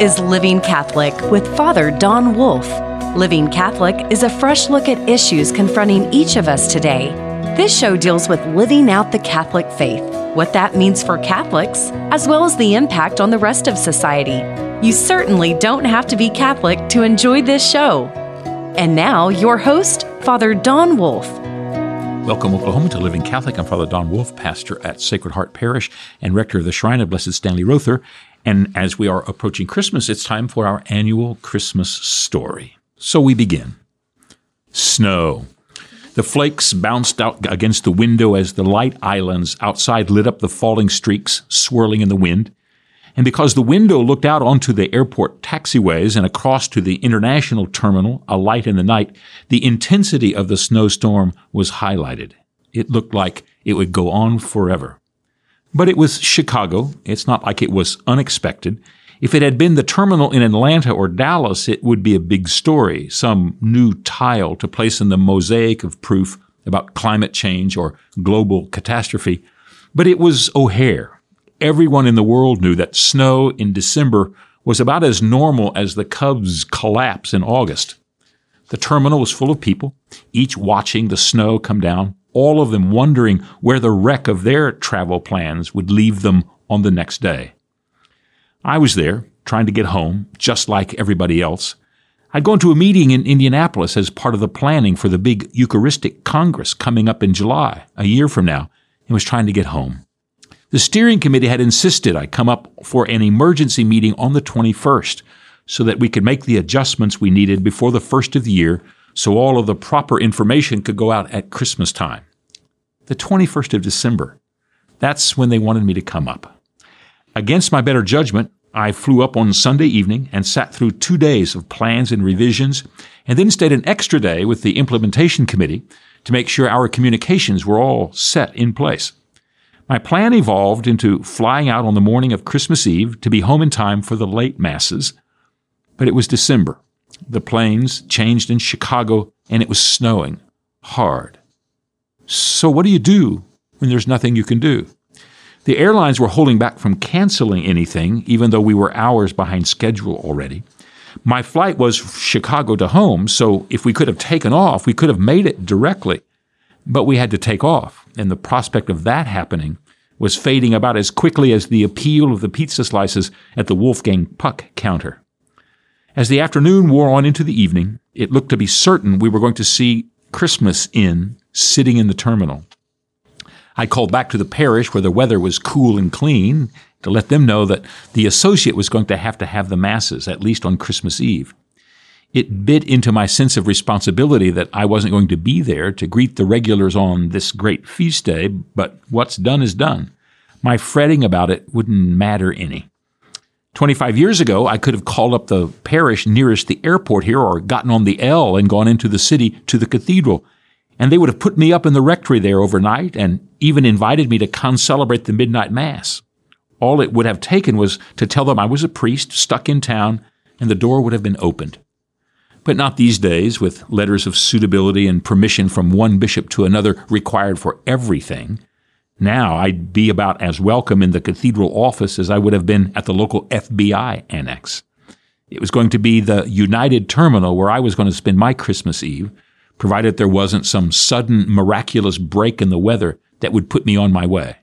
is Living Catholic with Father Don Wolf. Living Catholic is a fresh look at issues confronting each of us today. This show deals with living out the Catholic faith, what that means for Catholics, as well as the impact on the rest of society. You certainly don't have to be Catholic to enjoy this show. And now, your host, Father Don Wolf. Welcome, Oklahoma, to Living Catholic. I'm Father Don Wolf, pastor at Sacred Heart Parish and rector of the Shrine of Blessed Stanley Rother. And as we are approaching Christmas, it's time for our annual Christmas story. So we begin. Snow. The flakes bounced out against the window as the light islands outside lit up the falling streaks swirling in the wind. And because the window looked out onto the airport taxiways and across to the international terminal, a light in the night, the intensity of the snowstorm was highlighted. It looked like it would go on forever. But it was Chicago. It's not like it was unexpected. If it had been the terminal in Atlanta or Dallas, it would be a big story, some new tile to place in the mosaic of proof about climate change or global catastrophe. But it was O'Hare, everyone in the world knew that snow in December was about as normal as the Cubs' collapse in August. The terminal was full of people, each watching the snow come down, all of them wondering where the wreck of their travel plans would leave them on the next day. I was there, trying to get home, just like everybody else. I'd gone to a meeting in Indianapolis as part of the planning for the big Eucharistic Congress coming up in July, a year from now, and was trying to get home. The steering committee had insisted I come up for an emergency meeting on the 21st so that we could make the adjustments we needed before the first of the year so all of the proper information could go out at Christmas time. The 21st of December. That's when they wanted me to come up. Against my better judgment, I flew up on Sunday evening and sat through two days of plans and revisions, and then stayed an extra day with the implementation committee to make sure our communications were all set in place. My plan evolved into flying out on the morning of Christmas Eve to be home in time for the late masses. But it was December. The planes changed in Chicago and it was snowing hard. So what do you do when there's nothing you can do? The airlines were holding back from canceling anything, even though we were hours behind schedule already. My flight was Chicago to home, so if we could have taken off, we could have made it directly. But we had to take off, and the prospect of that happening was fading about as quickly as the appeal of the pizza slices at the Wolfgang Puck counter. As the afternoon wore on into the evening, it looked to be certain we were going to see Christmas Inn sitting in the terminal. I called back to the parish where the weather was cool and clean to let them know that the associate was going to have to have the masses, at least on Christmas Eve. It bit into my sense of responsibility that I wasn't going to be there to greet the regulars on this great feast day, but what's done is done. My fretting about it wouldn't matter any. 25 years ago, I could have called up the parish nearest the airport here or gotten on the L and gone into the city to the cathedral. And they would have put me up in the rectory there overnight and even invited me to concelebrate the midnight mass. All it would have taken was to tell them I was a priest stuck in town and the door would have been opened but not these days with letters of suitability and permission from one bishop to another required for everything. Now I'd be about as welcome in the cathedral office as I would have been at the local FBI annex. It was going to be the United Terminal where I was going to spend my Christmas Eve, provided there wasn't some sudden miraculous break in the weather that would put me on my way.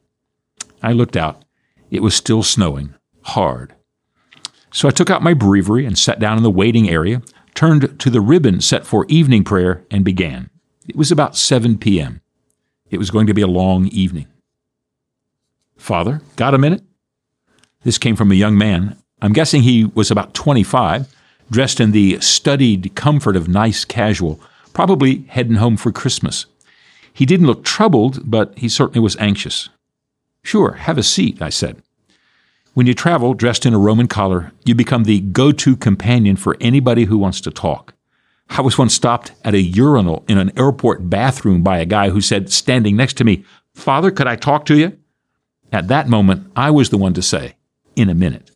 I looked out. It was still snowing, hard. So I took out my breviary and sat down in the waiting area, turned to the ribbon set for evening prayer, and began. It was about 7 p.m. It was going to be a long evening. Father, got a minute? This came from a young man. I'm guessing he was about 25, dressed in the studied comfort of nice casual, probably heading home for Christmas. He didn't look troubled, but he certainly was anxious. Sure, have a seat, I said. When you travel dressed in a Roman collar, you become the go to companion for anybody who wants to talk. I was once stopped at a urinal in an airport bathroom by a guy who said, standing next to me, Father, could I talk to you? At that moment, I was the one to say, In a minute.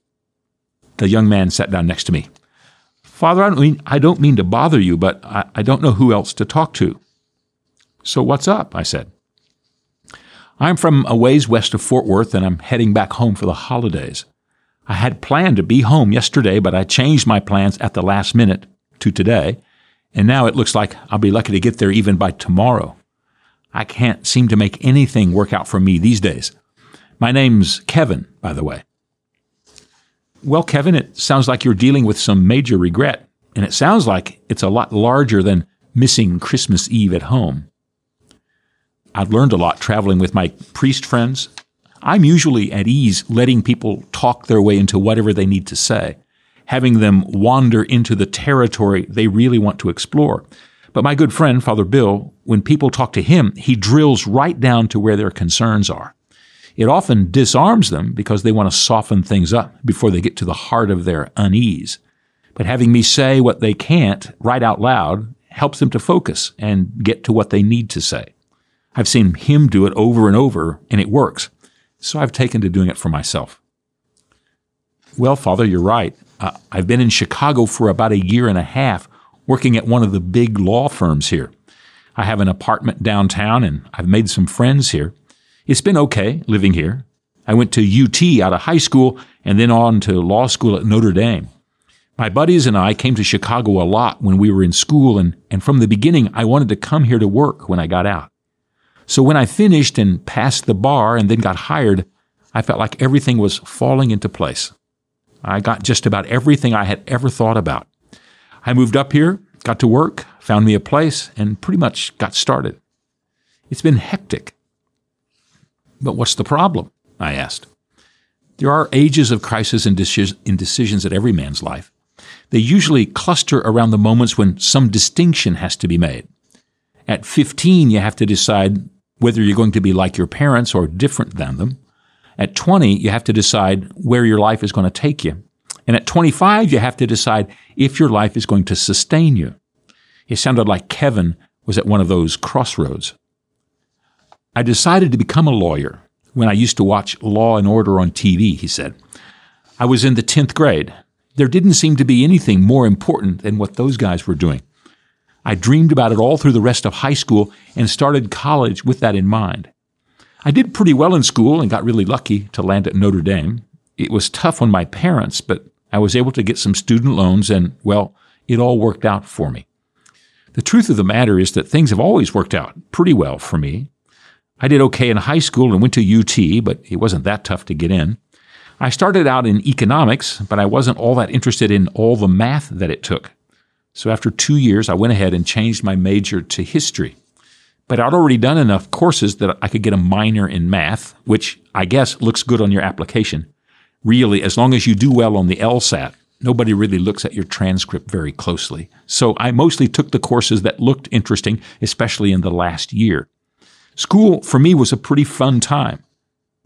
The young man sat down next to me. Father, I don't mean, I don't mean to bother you, but I, I don't know who else to talk to. So what's up? I said. I'm from a ways west of Fort Worth and I'm heading back home for the holidays. I had planned to be home yesterday, but I changed my plans at the last minute to today, and now it looks like I'll be lucky to get there even by tomorrow. I can't seem to make anything work out for me these days. My name's Kevin, by the way. Well, Kevin, it sounds like you're dealing with some major regret, and it sounds like it's a lot larger than missing Christmas Eve at home. I've learned a lot traveling with my priest friends. I'm usually at ease letting people talk their way into whatever they need to say, having them wander into the territory they really want to explore. But my good friend, Father Bill, when people talk to him, he drills right down to where their concerns are. It often disarms them because they want to soften things up before they get to the heart of their unease. But having me say what they can't right out loud helps them to focus and get to what they need to say. I've seen him do it over and over, and it works. So I've taken to doing it for myself. Well, Father, you're right. Uh, I've been in Chicago for about a year and a half, working at one of the big law firms here. I have an apartment downtown, and I've made some friends here. It's been okay living here. I went to UT out of high school and then on to law school at Notre Dame. My buddies and I came to Chicago a lot when we were in school, and, and from the beginning, I wanted to come here to work when I got out. So when I finished and passed the bar and then got hired, I felt like everything was falling into place. I got just about everything I had ever thought about. I moved up here, got to work, found me a place, and pretty much got started. It's been hectic. But what's the problem? I asked. There are ages of crisis and indecisions at every man's life. They usually cluster around the moments when some distinction has to be made. At 15, you have to decide whether you're going to be like your parents or different than them. At 20, you have to decide where your life is going to take you. And at 25, you have to decide if your life is going to sustain you. It sounded like Kevin was at one of those crossroads. I decided to become a lawyer when I used to watch Law and Order on TV, he said. I was in the 10th grade. There didn't seem to be anything more important than what those guys were doing. I dreamed about it all through the rest of high school and started college with that in mind. I did pretty well in school and got really lucky to land at Notre Dame. It was tough on my parents, but I was able to get some student loans and, well, it all worked out for me. The truth of the matter is that things have always worked out pretty well for me. I did okay in high school and went to UT, but it wasn't that tough to get in. I started out in economics, but I wasn't all that interested in all the math that it took. So after two years, I went ahead and changed my major to history. But I'd already done enough courses that I could get a minor in math, which I guess looks good on your application. Really, as long as you do well on the LSAT, nobody really looks at your transcript very closely. So I mostly took the courses that looked interesting, especially in the last year. School for me was a pretty fun time.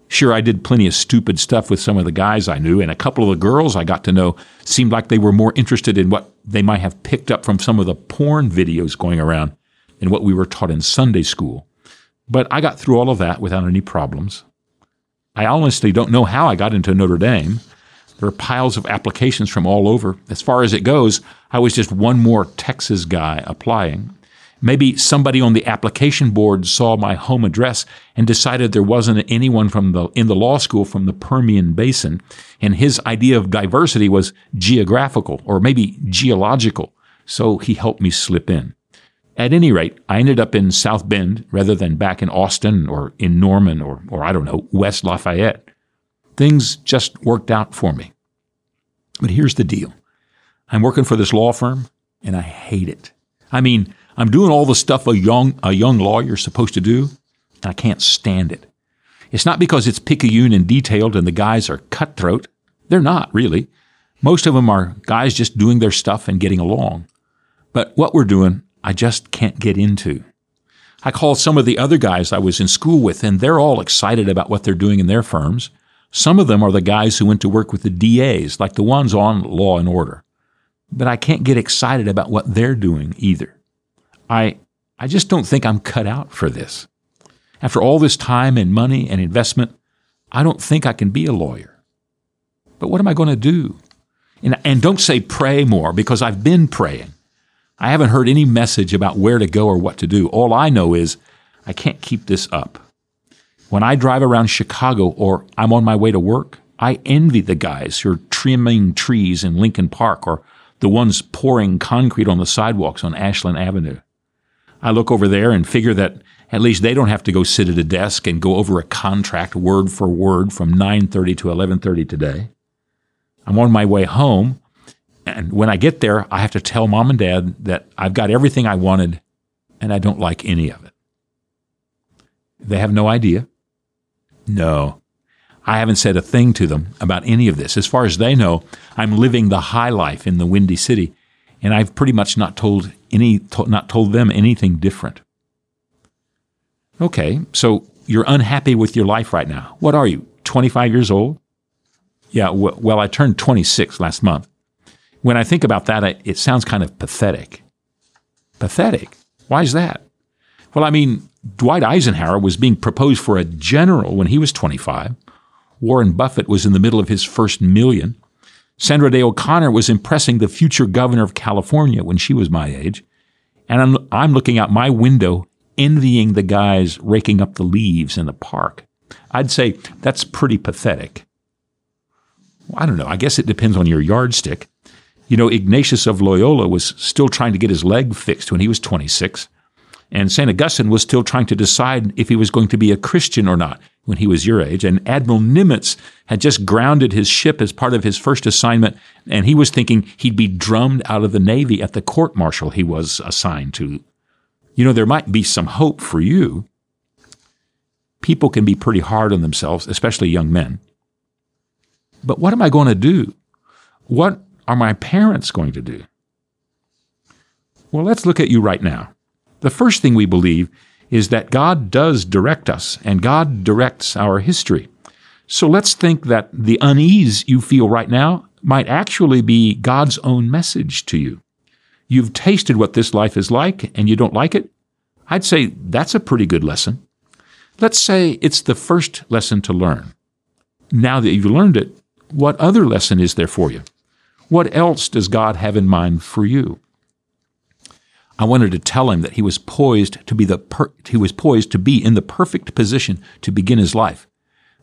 Sure, I did plenty of stupid stuff with some of the guys I knew, and a couple of the girls I got to know seemed like they were more interested in what they might have picked up from some of the porn videos going around than what we were taught in Sunday school. But I got through all of that without any problems. I honestly don't know how I got into Notre Dame. There are piles of applications from all over. As far as it goes, I was just one more Texas guy applying. Maybe somebody on the application board saw my home address and decided there wasn't anyone from the, in the law school from the Permian Basin. And his idea of diversity was geographical or maybe geological. So he helped me slip in. At any rate, I ended up in South Bend rather than back in Austin or in Norman or, or I don't know, West Lafayette. Things just worked out for me. But here's the deal. I'm working for this law firm and I hate it. I mean, I'm doing all the stuff a young, a young lawyer's supposed to do, and I can't stand it. It's not because it's picayune and detailed and the guys are cutthroat. They're not, really. Most of them are guys just doing their stuff and getting along. But what we're doing, I just can't get into. I call some of the other guys I was in school with, and they're all excited about what they're doing in their firms. Some of them are the guys who went to work with the DAs, like the ones on Law and Order. But I can't get excited about what they're doing either. I, I just don't think I'm cut out for this. After all this time and money and investment, I don't think I can be a lawyer. But what am I going to do? And, and don't say pray more because I've been praying. I haven't heard any message about where to go or what to do. All I know is I can't keep this up. When I drive around Chicago or I'm on my way to work, I envy the guys who are trimming trees in Lincoln Park or the ones pouring concrete on the sidewalks on Ashland Avenue. I look over there and figure that at least they don't have to go sit at a desk and go over a contract word for word from 9:30 to 11:30 today. I'm on my way home, and when I get there, I have to tell mom and dad that I've got everything I wanted and I don't like any of it. They have no idea. No, I haven't said a thing to them about any of this. As far as they know, I'm living the high life in the Windy City, and I've pretty much not told any not told them anything different. Okay, so you're unhappy with your life right now. What are you? 25 years old? Yeah, well, I turned 26 last month. When I think about that, it sounds kind of pathetic. Pathetic? Why is that? Well, I mean, Dwight Eisenhower was being proposed for a general when he was 25. Warren Buffett was in the middle of his first million. Sandra Day O'Connor was impressing the future governor of California when she was my age. And I'm, I'm looking out my window, envying the guys raking up the leaves in the park. I'd say that's pretty pathetic. I don't know. I guess it depends on your yardstick. You know, Ignatius of Loyola was still trying to get his leg fixed when he was 26. And St. Augustine was still trying to decide if he was going to be a Christian or not when he was your age. And Admiral Nimitz had just grounded his ship as part of his first assignment, and he was thinking he'd be drummed out of the Navy at the court martial he was assigned to. You know, there might be some hope for you. People can be pretty hard on themselves, especially young men. But what am I going to do? What are my parents going to do? Well, let's look at you right now. The first thing we believe is that God does direct us and God directs our history. So let's think that the unease you feel right now might actually be God's own message to you. You've tasted what this life is like and you don't like it? I'd say that's a pretty good lesson. Let's say it's the first lesson to learn. Now that you've learned it, what other lesson is there for you? What else does God have in mind for you? I wanted to tell him that he was poised to be the per- he was poised to be in the perfect position to begin his life.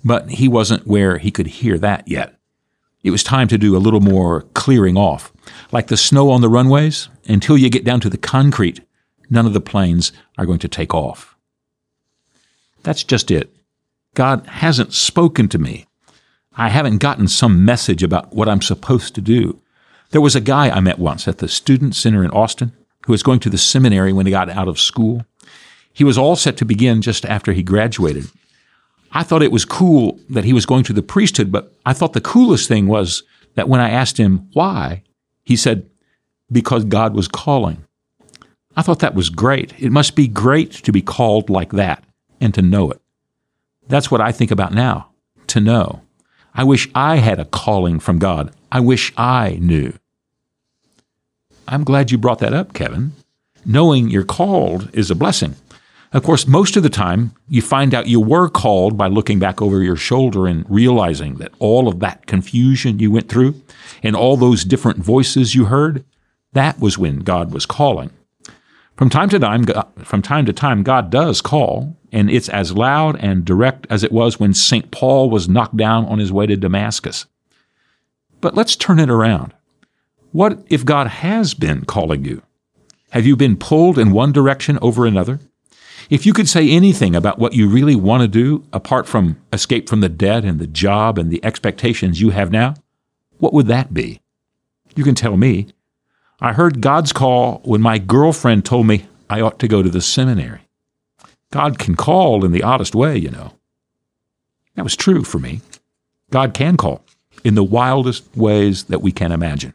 But he wasn't where he could hear that yet. It was time to do a little more clearing off. Like the snow on the runways, until you get down to the concrete, none of the planes are going to take off. That's just it. God hasn't spoken to me. I haven't gotten some message about what I'm supposed to do. There was a guy I met once at the Student Center in Austin who was going to the seminary when he got out of school. He was all set to begin just after he graduated. I thought it was cool that he was going to the priesthood, but I thought the coolest thing was that when I asked him why, he said, because God was calling. I thought that was great. It must be great to be called like that and to know it. That's what I think about now, to know. I wish I had a calling from God. I wish I knew. I'm glad you brought that up, Kevin. Knowing you're called is a blessing. Of course, most of the time, you find out you were called by looking back over your shoulder and realizing that all of that confusion you went through and all those different voices you heard, that was when God was calling. From time to time, from time to time, God does call, and it's as loud and direct as it was when St. Paul was knocked down on his way to Damascus. But let's turn it around. What if God has been calling you? Have you been pulled in one direction over another? If you could say anything about what you really want to do apart from escape from the debt and the job and the expectations you have now, what would that be? You can tell me. I heard God's call when my girlfriend told me I ought to go to the seminary. God can call in the oddest way, you know. That was true for me. God can call in the wildest ways that we can imagine.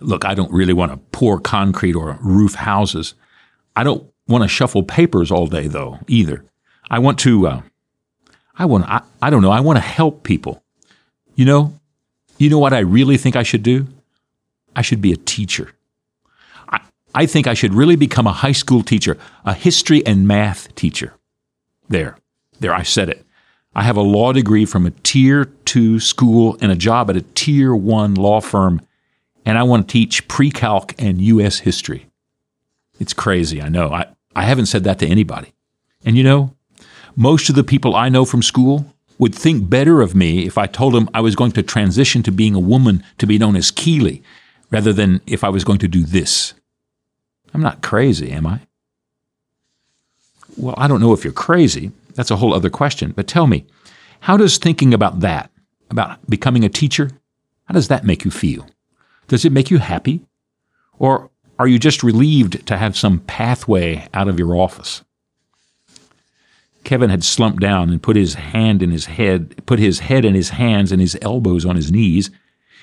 Look, I don't really want to pour concrete or roof houses. I don't want to shuffle papers all day, though, either. I want to, uh, I want, I, I don't know, I want to help people. You know, you know what I really think I should do? I should be a teacher. I, I think I should really become a high school teacher, a history and math teacher. There, there, I said it. I have a law degree from a tier two school and a job at a tier one law firm and I want to teach pre-calc and U.S. history. It's crazy, I know. I, I haven't said that to anybody. And you know, most of the people I know from school, would think better of me if I told them I was going to transition to being a woman to be known as Keeley, rather than if I was going to do this. I'm not crazy, am I? Well, I don't know if you're crazy. That's a whole other question. But tell me, how does thinking about that, about becoming a teacher, how does that make you feel? Does it make you happy? Or are you just relieved to have some pathway out of your office? Kevin had slumped down and put his hand in his head, put his head in his hands and his elbows on his knees.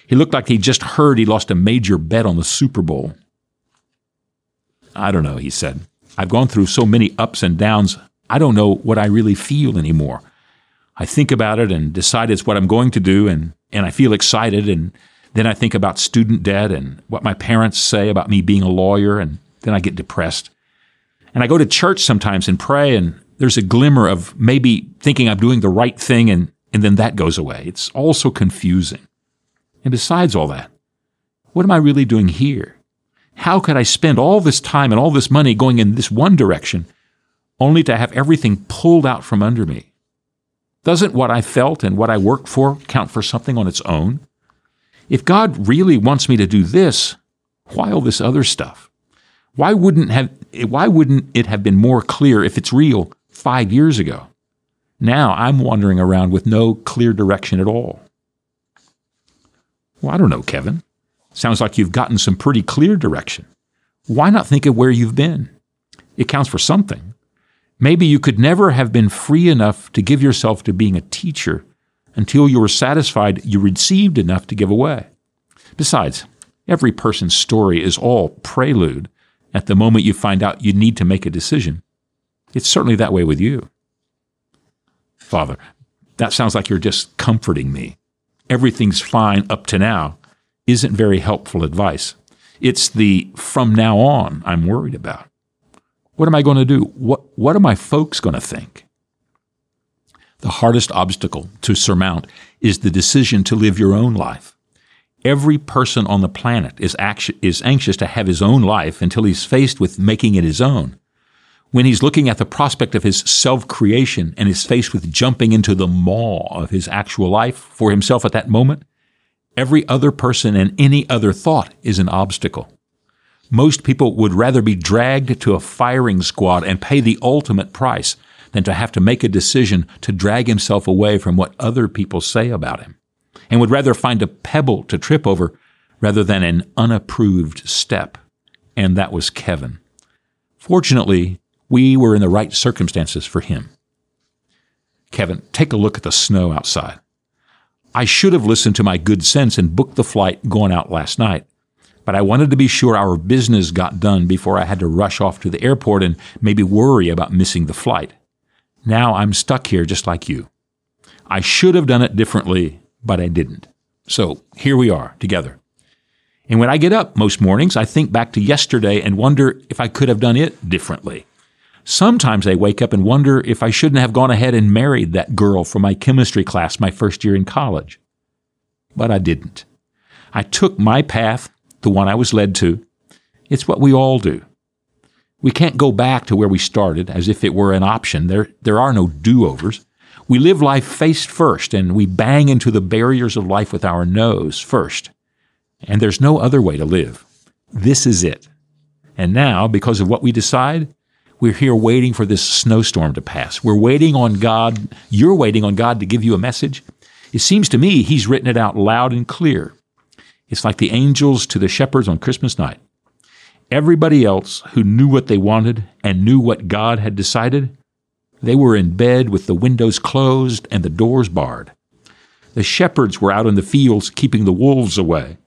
He looked like he'd just heard he lost a major bet on the Super Bowl. I don't know, he said. I've gone through so many ups and downs, I don't know what I really feel anymore. I think about it and decide it's what I'm going to do, and, and I feel excited, and then I think about student debt and what my parents say about me being a lawyer, and then I get depressed. And I go to church sometimes and pray, and there's a glimmer of maybe thinking I'm doing the right thing, and, and then that goes away. It's all so confusing. And besides all that, what am I really doing here? How could I spend all this time and all this money going in this one direction only to have everything pulled out from under me? Doesn't what I felt and what I worked for count for something on its own? If God really wants me to do this, why all this other stuff? Why wouldn't have why wouldn't it have been more clear if it's real 5 years ago? Now I'm wandering around with no clear direction at all. Well, I don't know, Kevin. Sounds like you've gotten some pretty clear direction. Why not think of where you've been? It counts for something. Maybe you could never have been free enough to give yourself to being a teacher until you were satisfied you received enough to give away. Besides, every person's story is all prelude at the moment you find out you need to make a decision. It's certainly that way with you. Father, that sounds like you're just comforting me. Everything's fine up to now isn't very helpful advice. It's the from now on I'm worried about. What am I going to do? What, what are my folks going to think? The hardest obstacle to surmount is the decision to live your own life. Every person on the planet is, is anxious to have his own life until he's faced with making it his own. When he's looking at the prospect of his self creation and is faced with jumping into the maw of his actual life for himself at that moment, Every other person and any other thought is an obstacle. Most people would rather be dragged to a firing squad and pay the ultimate price than to have to make a decision to drag himself away from what other people say about him, and would rather find a pebble to trip over rather than an unapproved step. And that was Kevin. Fortunately, we were in the right circumstances for him. Kevin, take a look at the snow outside. I should have listened to my good sense and booked the flight going out last night. But I wanted to be sure our business got done before I had to rush off to the airport and maybe worry about missing the flight. Now I'm stuck here just like you. I should have done it differently, but I didn't. So here we are together. And when I get up most mornings, I think back to yesterday and wonder if I could have done it differently. Sometimes I wake up and wonder if I shouldn't have gone ahead and married that girl from my chemistry class my first year in college. But I didn't. I took my path, the one I was led to. It's what we all do. We can't go back to where we started as if it were an option. There, there are no do overs. We live life face first and we bang into the barriers of life with our nose first. And there's no other way to live. This is it. And now, because of what we decide, we're here waiting for this snowstorm to pass. We're waiting on God. You're waiting on God to give you a message. It seems to me He's written it out loud and clear. It's like the angels to the shepherds on Christmas night. Everybody else who knew what they wanted and knew what God had decided, they were in bed with the windows closed and the doors barred. The shepherds were out in the fields keeping the wolves away.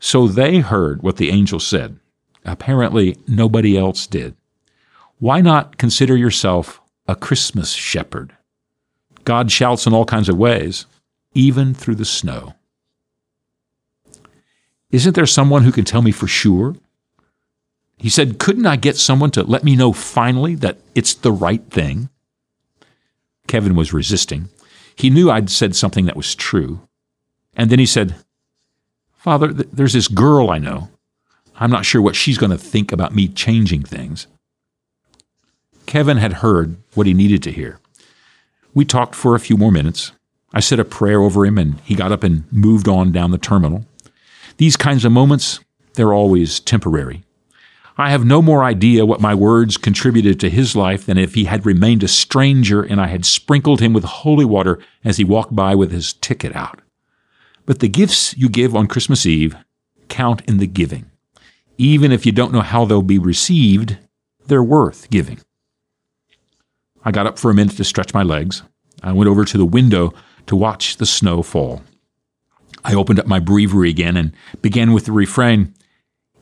So they heard what the angel said. Apparently, nobody else did. Why not consider yourself a Christmas shepherd? God shouts in all kinds of ways, even through the snow. Isn't there someone who can tell me for sure? He said, Couldn't I get someone to let me know finally that it's the right thing? Kevin was resisting. He knew I'd said something that was true. And then he said, Father, th- there's this girl I know. I'm not sure what she's going to think about me changing things. Kevin had heard what he needed to hear. We talked for a few more minutes. I said a prayer over him and he got up and moved on down the terminal. These kinds of moments, they're always temporary. I have no more idea what my words contributed to his life than if he had remained a stranger and I had sprinkled him with holy water as he walked by with his ticket out. But the gifts you give on Christmas Eve count in the giving. Even if you don't know how they'll be received, they're worth giving. I got up for a minute to stretch my legs. I went over to the window to watch the snow fall. I opened up my breviary again and began with the refrain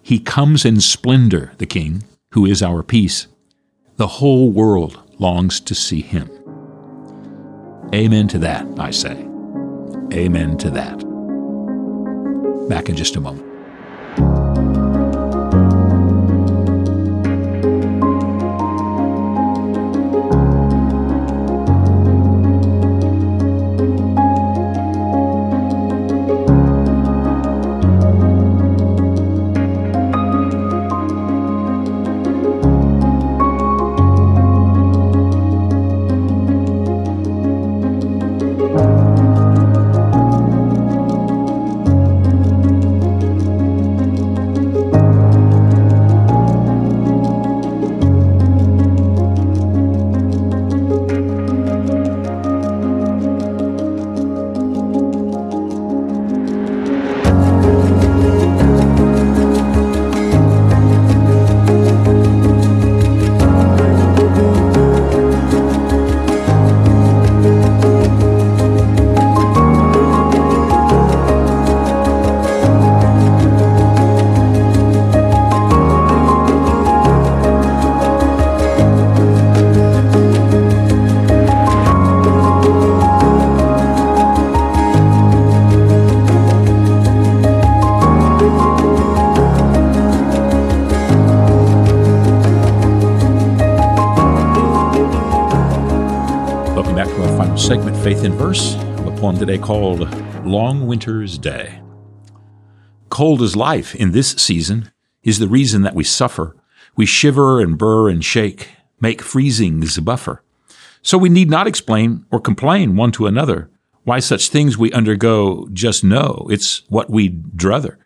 He comes in splendor, the King, who is our peace. The whole world longs to see him. Amen to that, I say. Amen to that. Back in just a moment. Faith in Verse, of a poem today called Long Winter's Day. Cold as life in this season is the reason that we suffer. We shiver and burr and shake, make freezings a buffer. So we need not explain or complain one to another why such things we undergo just know it's what we'd druther.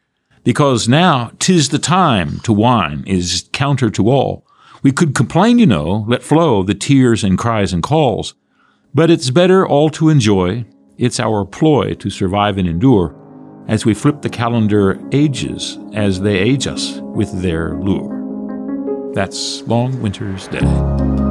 Because now 'tis the time to whine is counter to all. We could complain, you know, let flow the tears and cries and calls. But it's better all to enjoy. It's our ploy to survive and endure as we flip the calendar ages as they age us with their lure. That's Long Winter's Day.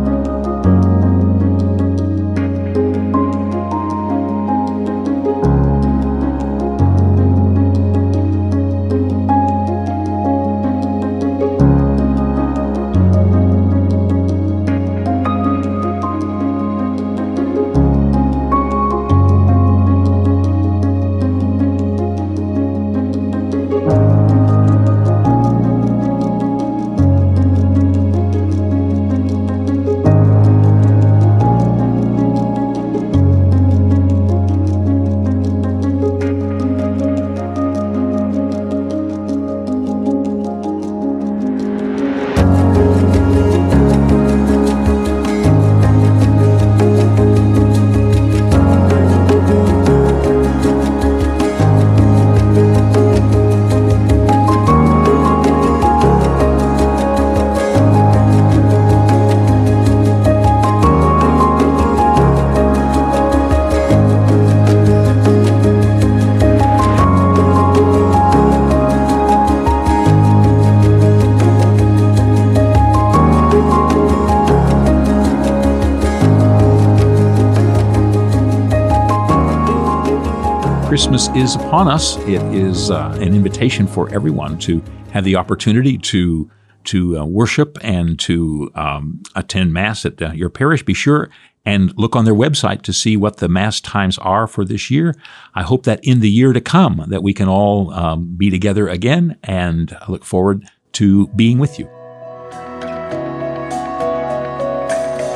Christmas is upon us. It is uh, an invitation for everyone to have the opportunity to to uh, worship and to um, attend Mass at uh, your parish. Be sure and look on their website to see what the Mass times are for this year. I hope that in the year to come that we can all um, be together again, and I look forward to being with you.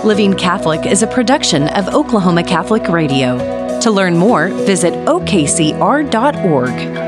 Living Catholic is a production of Oklahoma Catholic Radio. To learn more, visit okcr.org.